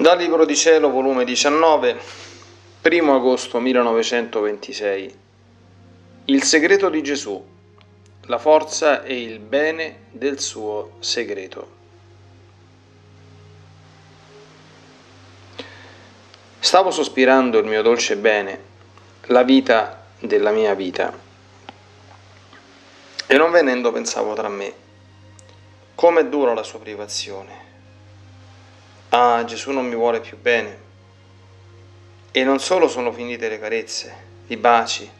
Dal Libro di Cielo, volume 19, 1 agosto 1926. Il segreto di Gesù, la forza e il bene del suo segreto. Stavo sospirando il mio dolce bene, la vita della mia vita. E non venendo pensavo tra me, com'è dura la sua privazione Ah, Gesù non mi vuole più bene. E non solo sono finite le carezze, i baci,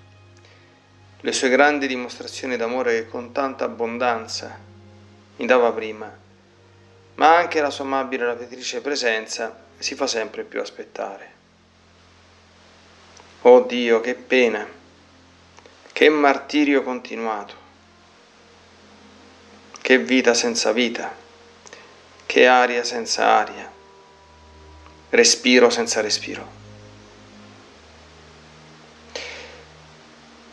le sue grandi dimostrazioni d'amore che con tanta abbondanza mi dava prima, ma anche la sua amabile e presenza si fa sempre più aspettare. Oh Dio, che pena, che martirio continuato, che vita senza vita, che aria senza aria respiro senza respiro.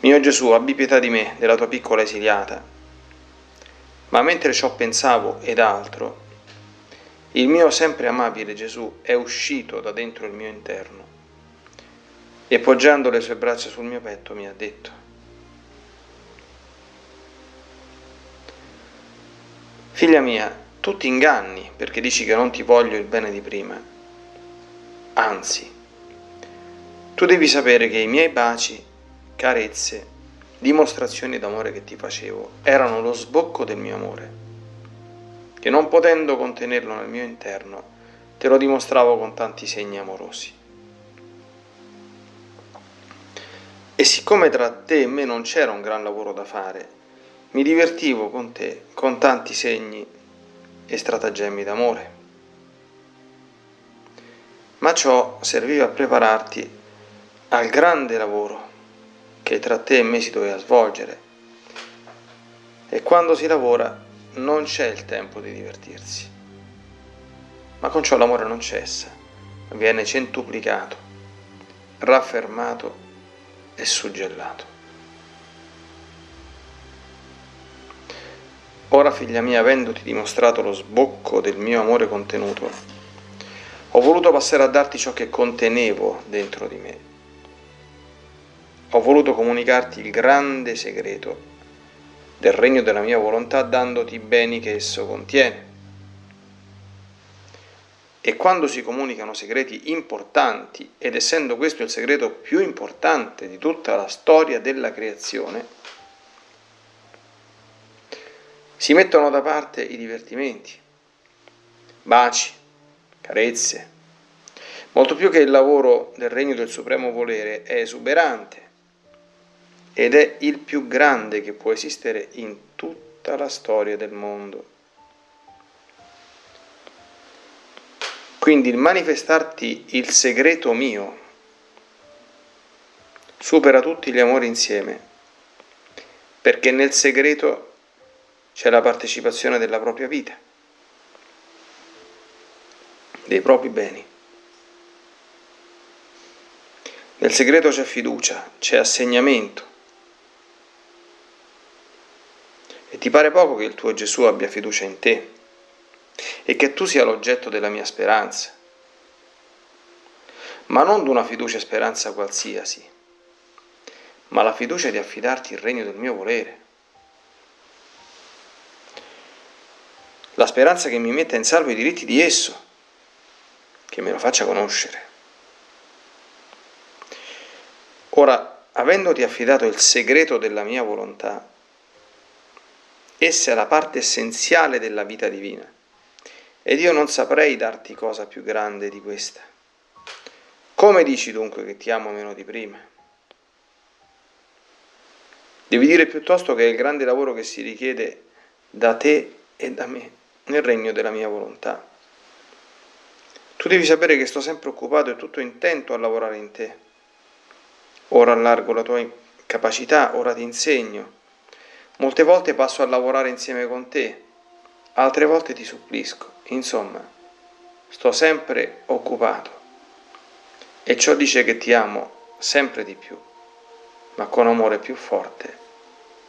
Mio Gesù, abbi pietà di me, della tua piccola esiliata. Ma mentre ciò pensavo ed altro, il mio sempre amabile Gesù è uscito da dentro il mio interno e poggiando le sue braccia sul mio petto mi ha detto, Figlia mia, tu ti inganni perché dici che non ti voglio il bene di prima Anzi, tu devi sapere che i miei baci, carezze, dimostrazioni d'amore che ti facevo erano lo sbocco del mio amore, che non potendo contenerlo nel mio interno, te lo dimostravo con tanti segni amorosi. E siccome tra te e me non c'era un gran lavoro da fare, mi divertivo con te con tanti segni e stratagemmi d'amore ma ciò serviva a prepararti al grande lavoro che tra te e me si doveva svolgere. E quando si lavora non c'è il tempo di divertirsi. Ma con ciò l'amore non cessa, viene centuplicato, raffermato e suggellato. Ora, figlia mia, avendoti dimostrato lo sbocco del mio amore contenuto, ho voluto passare a darti ciò che contenevo dentro di me. Ho voluto comunicarti il grande segreto del regno della mia volontà dandoti i beni che esso contiene. E quando si comunicano segreti importanti, ed essendo questo il segreto più importante di tutta la storia della creazione, si mettono da parte i divertimenti, baci, carezze, molto più che il lavoro del regno del supremo volere è esuberante ed è il più grande che può esistere in tutta la storia del mondo. Quindi il manifestarti il segreto mio supera tutti gli amori insieme, perché nel segreto c'è la partecipazione della propria vita dei propri beni. Nel segreto c'è fiducia, c'è assegnamento. E ti pare poco che il tuo Gesù abbia fiducia in te e che tu sia l'oggetto della mia speranza, ma non d'una fiducia e speranza qualsiasi, ma la fiducia di affidarti il regno del mio volere. La speranza che mi metta in salvo i diritti di esso che me lo faccia conoscere. Ora, avendoti affidato il segreto della mia volontà, essa è la parte essenziale della vita divina, ed io non saprei darti cosa più grande di questa. Come dici dunque che ti amo meno di prima? Devi dire piuttosto che è il grande lavoro che si richiede da te e da me nel regno della mia volontà. Tu devi sapere che sto sempre occupato e tutto intento a lavorare in te. Ora allargo la tua capacità, ora ti insegno. Molte volte passo a lavorare insieme con te, altre volte ti supplisco. Insomma, sto sempre occupato. E ciò dice che ti amo sempre di più, ma con amore più forte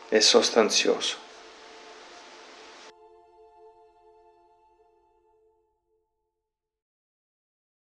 e sostanzioso.